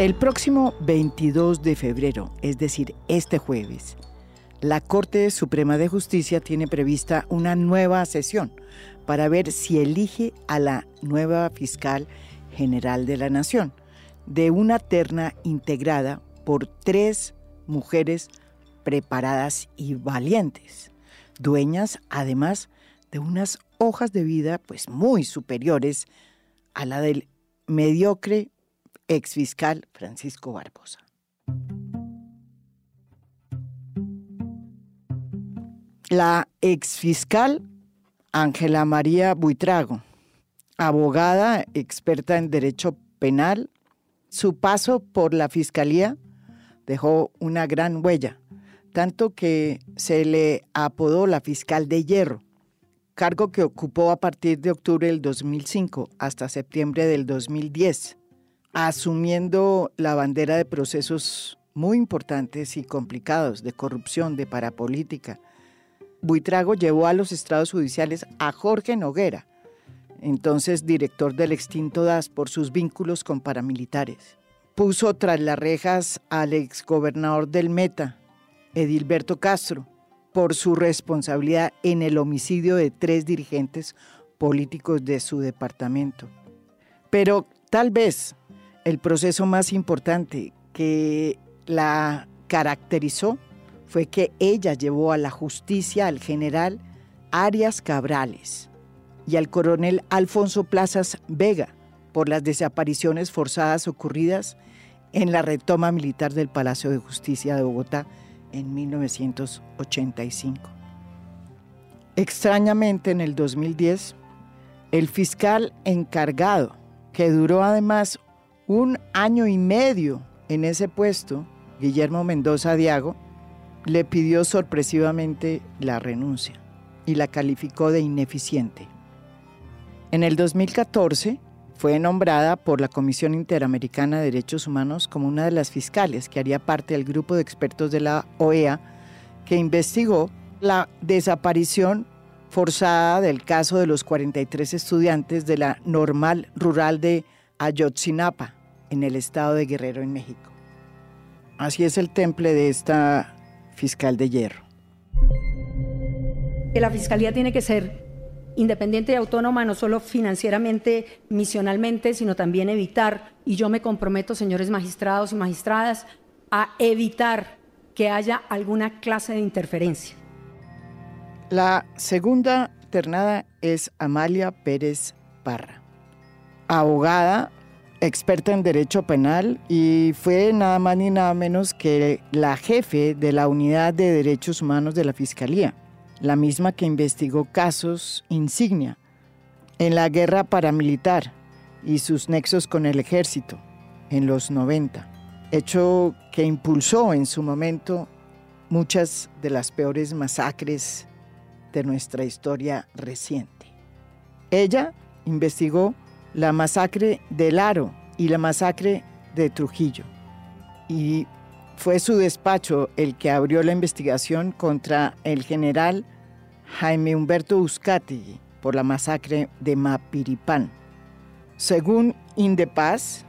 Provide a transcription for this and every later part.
El próximo 22 de febrero, es decir, este jueves, la Corte Suprema de Justicia tiene prevista una nueva sesión para ver si elige a la nueva fiscal general de la Nación, de una terna integrada por tres mujeres preparadas y valientes, dueñas además de unas hojas de vida pues muy superiores a la del mediocre exfiscal Francisco Barbosa. La exfiscal Ángela María Buitrago, abogada experta en derecho penal, su paso por la fiscalía dejó una gran huella, tanto que se le apodó la fiscal de hierro, cargo que ocupó a partir de octubre del 2005 hasta septiembre del 2010 asumiendo la bandera de procesos muy importantes y complicados de corrupción, de parapolítica. Buitrago llevó a los estados judiciales a Jorge Noguera, entonces director del extinto DAS, por sus vínculos con paramilitares. Puso tras las rejas al exgobernador del Meta, Edilberto Castro, por su responsabilidad en el homicidio de tres dirigentes políticos de su departamento. Pero tal vez el proceso más importante que la caracterizó fue que ella llevó a la justicia al general Arias Cabrales y al coronel Alfonso Plazas Vega por las desapariciones forzadas ocurridas en la retoma militar del Palacio de Justicia de Bogotá en 1985. Extrañamente, en el 2010, el fiscal encargado, que duró además un año y medio en ese puesto, Guillermo Mendoza Diago le pidió sorpresivamente la renuncia y la calificó de ineficiente. En el 2014 fue nombrada por la Comisión Interamericana de Derechos Humanos como una de las fiscales que haría parte del grupo de expertos de la OEA que investigó la desaparición forzada del caso de los 43 estudiantes de la normal rural de Ayotzinapa, en el estado de Guerrero, en México. Así es el temple de esta fiscal de hierro. Que la fiscalía tiene que ser independiente y autónoma, no solo financieramente, misionalmente, sino también evitar, y yo me comprometo, señores magistrados y magistradas, a evitar que haya alguna clase de interferencia. La segunda ternada es Amalia Pérez Parra, abogada experta en derecho penal y fue nada más ni nada menos que la jefe de la Unidad de Derechos Humanos de la Fiscalía, la misma que investigó casos insignia en la guerra paramilitar y sus nexos con el ejército en los 90, hecho que impulsó en su momento muchas de las peores masacres de nuestra historia reciente. Ella investigó la masacre de Laro y la masacre de Trujillo. Y fue su despacho el que abrió la investigación contra el general Jaime Humberto Uzcategui por la masacre de Mapiripán. Según Indepaz,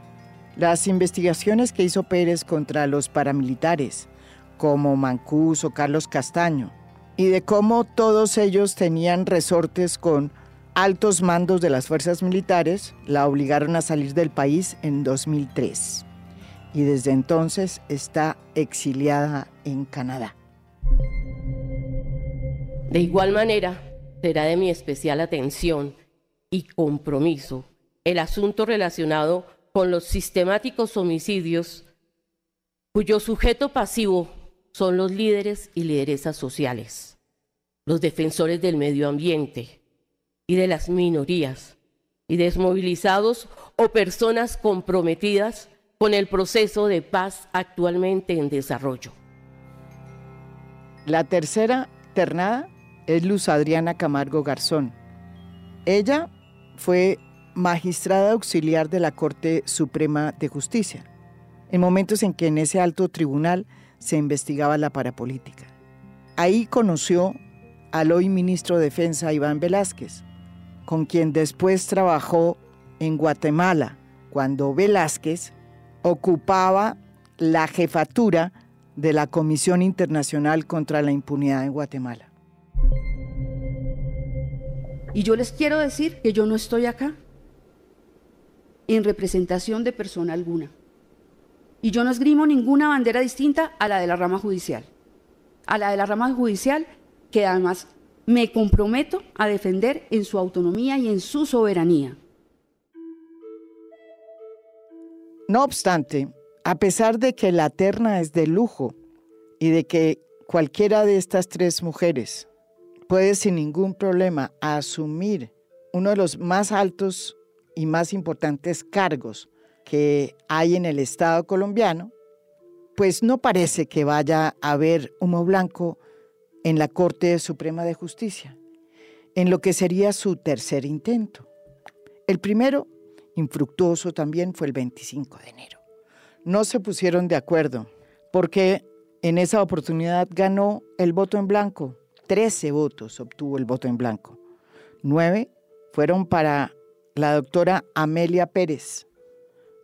las investigaciones que hizo Pérez contra los paramilitares, como Mancuso, Carlos Castaño, y de cómo todos ellos tenían resortes con altos mandos de las fuerzas militares la obligaron a salir del país en 2003 y desde entonces está exiliada en Canadá. De igual manera, será de mi especial atención y compromiso el asunto relacionado con los sistemáticos homicidios cuyo sujeto pasivo son los líderes y lideresas sociales, los defensores del medio ambiente, de las minorías y desmovilizados o personas comprometidas con el proceso de paz actualmente en desarrollo. La tercera ternada es Luz Adriana Camargo Garzón. Ella fue magistrada auxiliar de la Corte Suprema de Justicia, en momentos en que en ese alto tribunal se investigaba la parapolítica. Ahí conoció al hoy ministro de Defensa Iván Velázquez, con quien después trabajó en Guatemala, cuando Velázquez ocupaba la jefatura de la Comisión Internacional contra la Impunidad en Guatemala. Y yo les quiero decir que yo no estoy acá en representación de persona alguna. Y yo no esgrimo ninguna bandera distinta a la de la rama judicial. A la de la rama judicial que además me comprometo a defender en su autonomía y en su soberanía. No obstante, a pesar de que la terna es de lujo y de que cualquiera de estas tres mujeres puede sin ningún problema asumir uno de los más altos y más importantes cargos que hay en el Estado colombiano, pues no parece que vaya a haber humo blanco en la Corte Suprema de Justicia, en lo que sería su tercer intento. El primero, infructuoso también, fue el 25 de enero. No se pusieron de acuerdo porque en esa oportunidad ganó el voto en blanco. Trece votos obtuvo el voto en blanco. Nueve fueron para la doctora Amelia Pérez,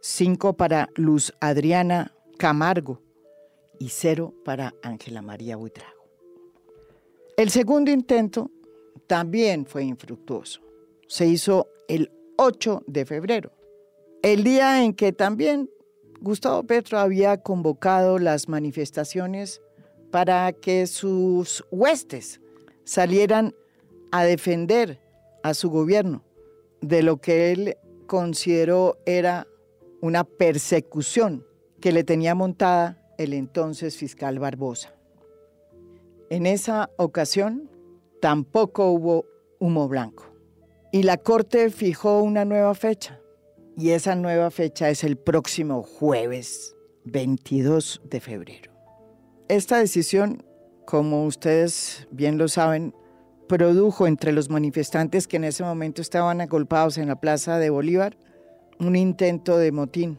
cinco para Luz Adriana Camargo y cero para Ángela María Buitrago. El segundo intento también fue infructuoso. Se hizo el 8 de febrero, el día en que también Gustavo Petro había convocado las manifestaciones para que sus huestes salieran a defender a su gobierno de lo que él consideró era una persecución que le tenía montada el entonces fiscal Barbosa. En esa ocasión tampoco hubo humo blanco. Y la Corte fijó una nueva fecha. Y esa nueva fecha es el próximo jueves 22 de febrero. Esta decisión, como ustedes bien lo saben, produjo entre los manifestantes que en ese momento estaban agolpados en la Plaza de Bolívar un intento de motín,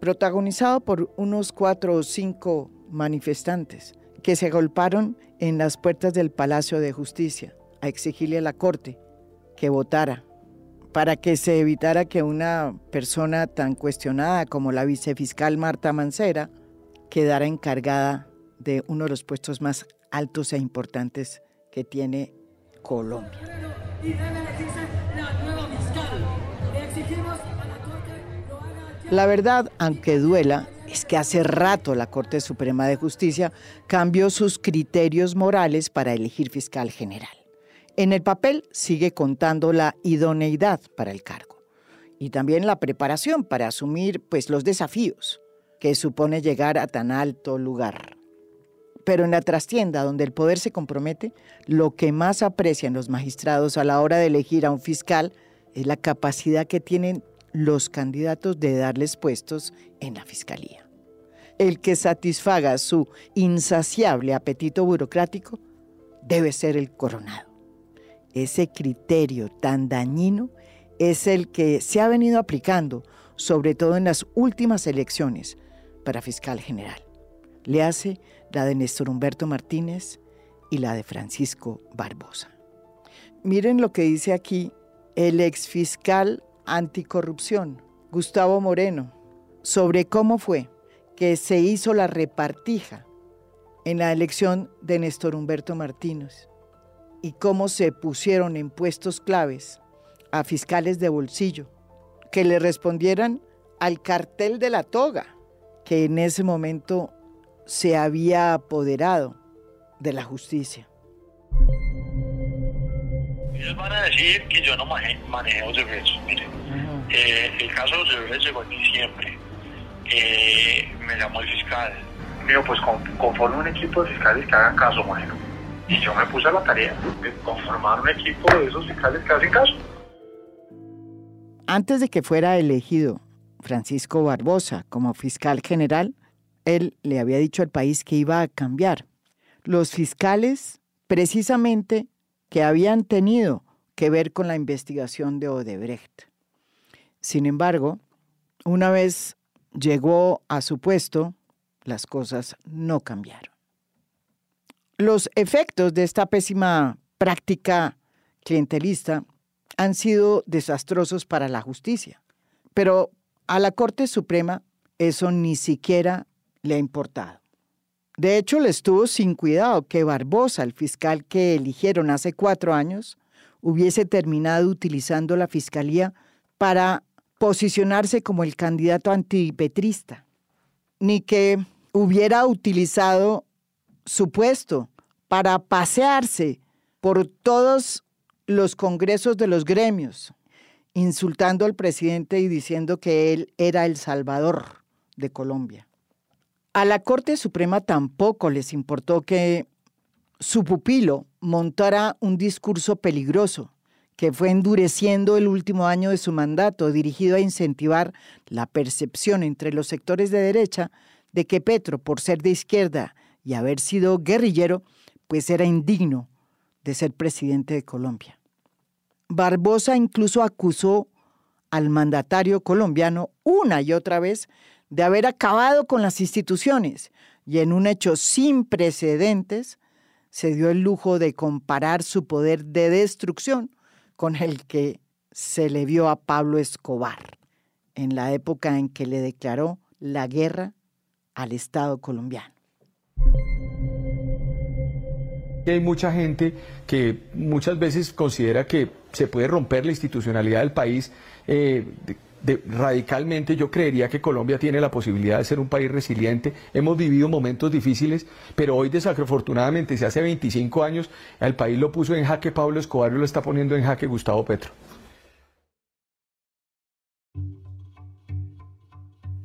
protagonizado por unos cuatro o cinco manifestantes que se agolparon en las puertas del Palacio de Justicia a exigirle a la Corte que votara para que se evitara que una persona tan cuestionada como la vicefiscal Marta Mancera quedara encargada de uno de los puestos más altos e importantes que tiene Colombia. Verdad, aunque duela, es que hace rato la Corte Suprema de Justicia cambió sus criterios morales para elegir fiscal general. En el papel sigue contando la idoneidad para el cargo y también la preparación para asumir pues, los desafíos que supone llegar a tan alto lugar. Pero en la trastienda, donde el poder se compromete, lo que más aprecian los magistrados a la hora de elegir a un fiscal es la capacidad que tienen los candidatos de darles puestos en la fiscalía. El que satisfaga su insaciable apetito burocrático debe ser el coronado. Ese criterio tan dañino es el que se ha venido aplicando, sobre todo en las últimas elecciones para fiscal general. Le hace la de Néstor Humberto Martínez y la de Francisco Barbosa. Miren lo que dice aquí el exfiscal anticorrupción, Gustavo Moreno, sobre cómo fue que se hizo la repartija en la elección de Néstor Humberto Martínez y cómo se pusieron en puestos claves a fiscales de bolsillo que le respondieran al cartel de la toga que en ese momento se había apoderado de la justicia. Ellos van a decir que yo no secretos. Miren, eh, el caso de los llegó en diciembre. Eh, me llamó el fiscal. Digo, pues conforme un equipo de fiscales que hagan caso, bueno. Y yo me puse a la tarea de conformar un equipo de esos fiscales que hacen caso. Antes de que fuera elegido Francisco Barbosa como fiscal general, él le había dicho al país que iba a cambiar. Los fiscales, precisamente, que habían tenido que ver con la investigación de Odebrecht. Sin embargo, una vez llegó a su puesto, las cosas no cambiaron. Los efectos de esta pésima práctica clientelista han sido desastrosos para la justicia, pero a la Corte Suprema eso ni siquiera le ha importado. De hecho, le estuvo sin cuidado que Barbosa, el fiscal que eligieron hace cuatro años, hubiese terminado utilizando la fiscalía para posicionarse como el candidato antipetrista, ni que hubiera utilizado su puesto para pasearse por todos los congresos de los gremios, insultando al presidente y diciendo que él era el salvador de Colombia. A la Corte Suprema tampoco les importó que su pupilo montara un discurso peligroso que fue endureciendo el último año de su mandato, dirigido a incentivar la percepción entre los sectores de derecha de que Petro, por ser de izquierda y haber sido guerrillero, pues era indigno de ser presidente de Colombia. Barbosa incluso acusó al mandatario colombiano una y otra vez de haber acabado con las instituciones y en un hecho sin precedentes se dio el lujo de comparar su poder de destrucción con el que se le vio a Pablo Escobar en la época en que le declaró la guerra al Estado colombiano. Hay mucha gente que muchas veces considera que se puede romper la institucionalidad del país. Eh, radicalmente yo creería que Colombia tiene la posibilidad de ser un país resiliente. Hemos vivido momentos difíciles, pero hoy desafortunadamente, si hace 25 años el país lo puso en jaque Pablo Escobar y lo está poniendo en jaque Gustavo Petro.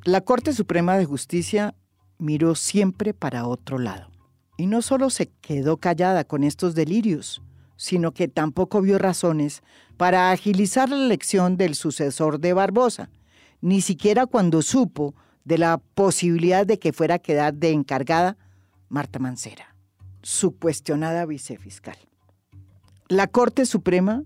La Corte Suprema de Justicia miró siempre para otro lado. Y no solo se quedó callada con estos delirios, sino que tampoco vio razones para agilizar la elección del sucesor de Barbosa, ni siquiera cuando supo de la posibilidad de que fuera a quedar de encargada Marta Mancera, su cuestionada vicefiscal. La Corte Suprema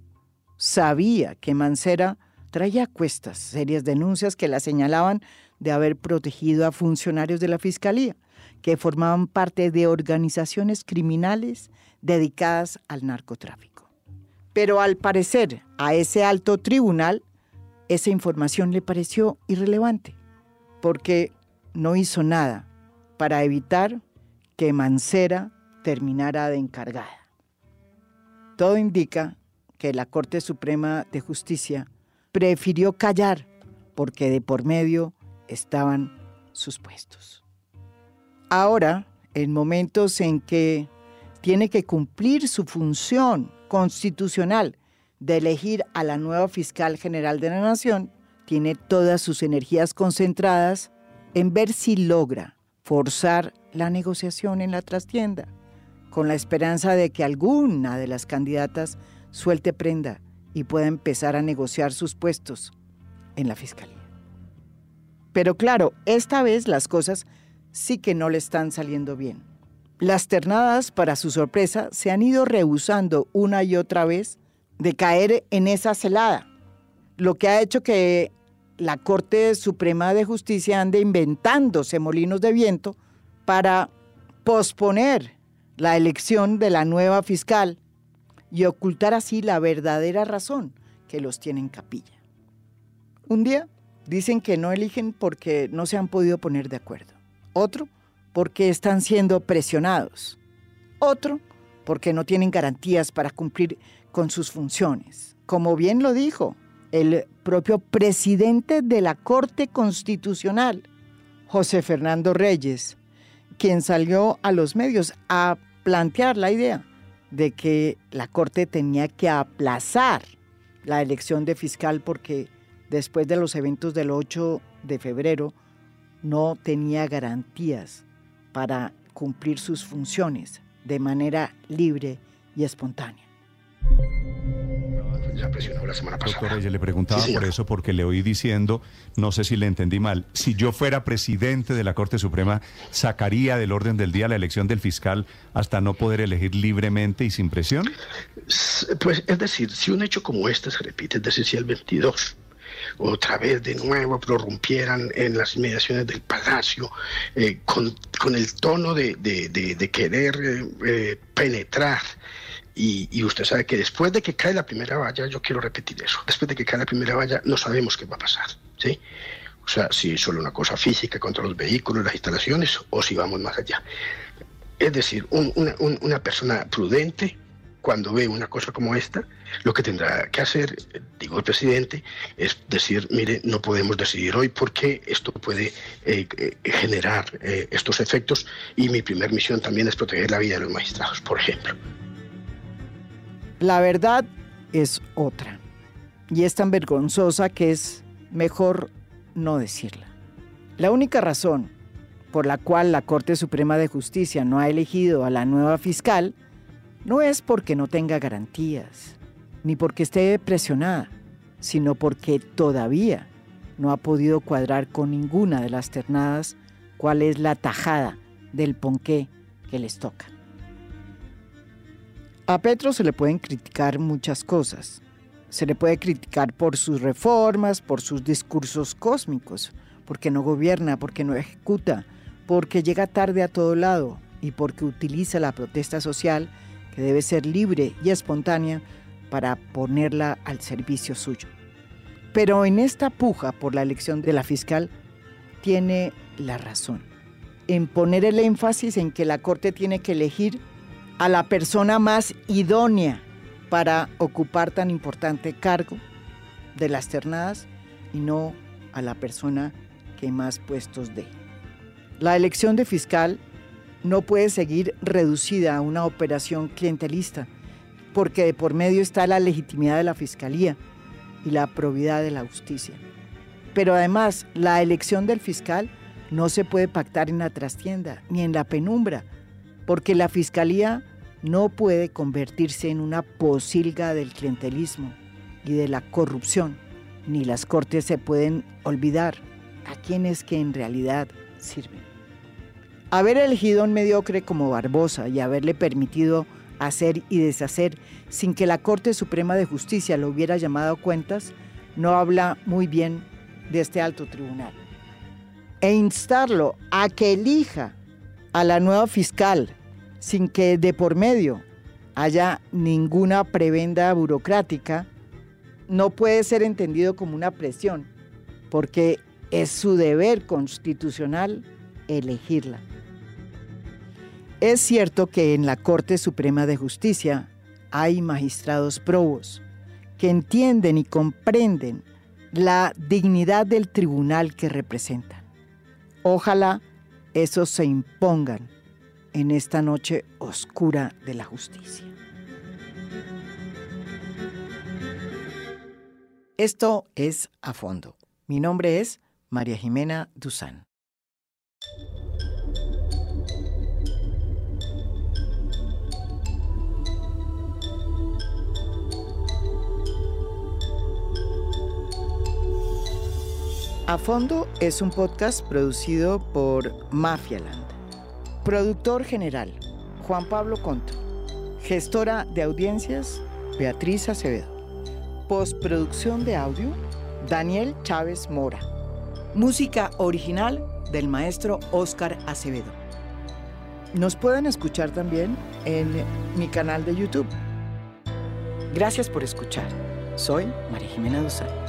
sabía que Mancera traía a cuestas serias denuncias que la señalaban de haber protegido a funcionarios de la Fiscalía, que formaban parte de organizaciones criminales dedicadas al narcotráfico. Pero al parecer a ese alto tribunal, esa información le pareció irrelevante, porque no hizo nada para evitar que Mancera terminara de encargada. Todo indica que la Corte Suprema de Justicia prefirió callar porque de por medio estaban sus puestos. Ahora, en momentos en que tiene que cumplir su función constitucional de elegir a la nueva fiscal general de la nación, tiene todas sus energías concentradas en ver si logra forzar la negociación en la trastienda, con la esperanza de que alguna de las candidatas suelte prenda y pueda empezar a negociar sus puestos en la fiscalía. Pero claro, esta vez las cosas sí que no le están saliendo bien. Las ternadas, para su sorpresa, se han ido rehusando una y otra vez de caer en esa celada, lo que ha hecho que la Corte Suprema de Justicia ande inventándose molinos de viento para posponer la elección de la nueva fiscal y ocultar así la verdadera razón que los tiene en capilla. Un día dicen que no eligen porque no se han podido poner de acuerdo. Otro, porque están siendo presionados. Otro, porque no tienen garantías para cumplir con sus funciones. Como bien lo dijo el propio presidente de la Corte Constitucional, José Fernando Reyes, quien salió a los medios a plantear la idea de que la Corte tenía que aplazar la elección de fiscal porque después de los eventos del 8 de febrero, no tenía garantías para cumplir sus funciones de manera libre y espontánea. Ya presionó la semana pasada. Doctor Reyes, le preguntaba por eso porque le oí diciendo, no sé si le entendí mal, si yo fuera presidente de la Corte Suprema, sacaría del orden del día la elección del fiscal hasta no poder elegir libremente y sin presión. Pues es decir, si un hecho como este se repite, es decir, si el 22 otra vez de nuevo prorrumpieran en las inmediaciones del palacio eh, con, el tono de, querer eh, eh, penetrar. Y, usted sabe que después de que cae la primera valla, yo quiero repetir eso, después de que cae la primera valla no sabemos qué va a pasar. ¿sí? O sea, si es solo una cosa física contra los vehículos, las instalaciones, o si vamos más allá. Es decir, una persona prudente cuando ve una cosa como esta, lo que tendrá que hacer, digo el presidente, es decir, mire, no podemos decidir hoy porque esto puede eh, eh, generar eh, estos efectos y mi primer misión también es proteger la vida de los magistrados, por ejemplo. La verdad es otra y es tan vergonzosa que es mejor no decirla. La única razón por la cual la Corte Suprema de Justicia no ha elegido a la nueva fiscal no es porque no tenga garantías, ni porque esté presionada, sino porque todavía no ha podido cuadrar con ninguna de las ternadas cuál es la tajada del ponqué que les toca. A Petro se le pueden criticar muchas cosas. Se le puede criticar por sus reformas, por sus discursos cósmicos, porque no gobierna, porque no ejecuta, porque llega tarde a todo lado y porque utiliza la protesta social que debe ser libre y espontánea para ponerla al servicio suyo. Pero en esta puja por la elección de la fiscal tiene la razón, en poner el énfasis en que la Corte tiene que elegir a la persona más idónea para ocupar tan importante cargo de las ternadas y no a la persona que más puestos dé. La elección de fiscal no puede seguir reducida a una operación clientelista, porque de por medio está la legitimidad de la Fiscalía y la probidad de la justicia. Pero además, la elección del fiscal no se puede pactar en la trastienda ni en la penumbra, porque la Fiscalía no puede convertirse en una posilga del clientelismo y de la corrupción, ni las cortes se pueden olvidar a quienes que en realidad sirven. Haber elegido un mediocre como Barbosa y haberle permitido hacer y deshacer sin que la Corte Suprema de Justicia lo hubiera llamado a cuentas, no habla muy bien de este alto tribunal. E instarlo a que elija a la nueva fiscal sin que de por medio haya ninguna prebenda burocrática, no puede ser entendido como una presión, porque es su deber constitucional elegirla. Es cierto que en la Corte Suprema de Justicia hay magistrados probos que entienden y comprenden la dignidad del tribunal que representan. Ojalá esos se impongan en esta noche oscura de la justicia. Esto es A Fondo. Mi nombre es María Jimena Duzán. A Fondo es un podcast producido por Mafialand. Productor general, Juan Pablo Conto. Gestora de audiencias, Beatriz Acevedo. Postproducción de audio, Daniel Chávez Mora. Música original del maestro Oscar Acevedo. Nos pueden escuchar también en mi canal de YouTube. Gracias por escuchar. Soy María Jimena Duzán.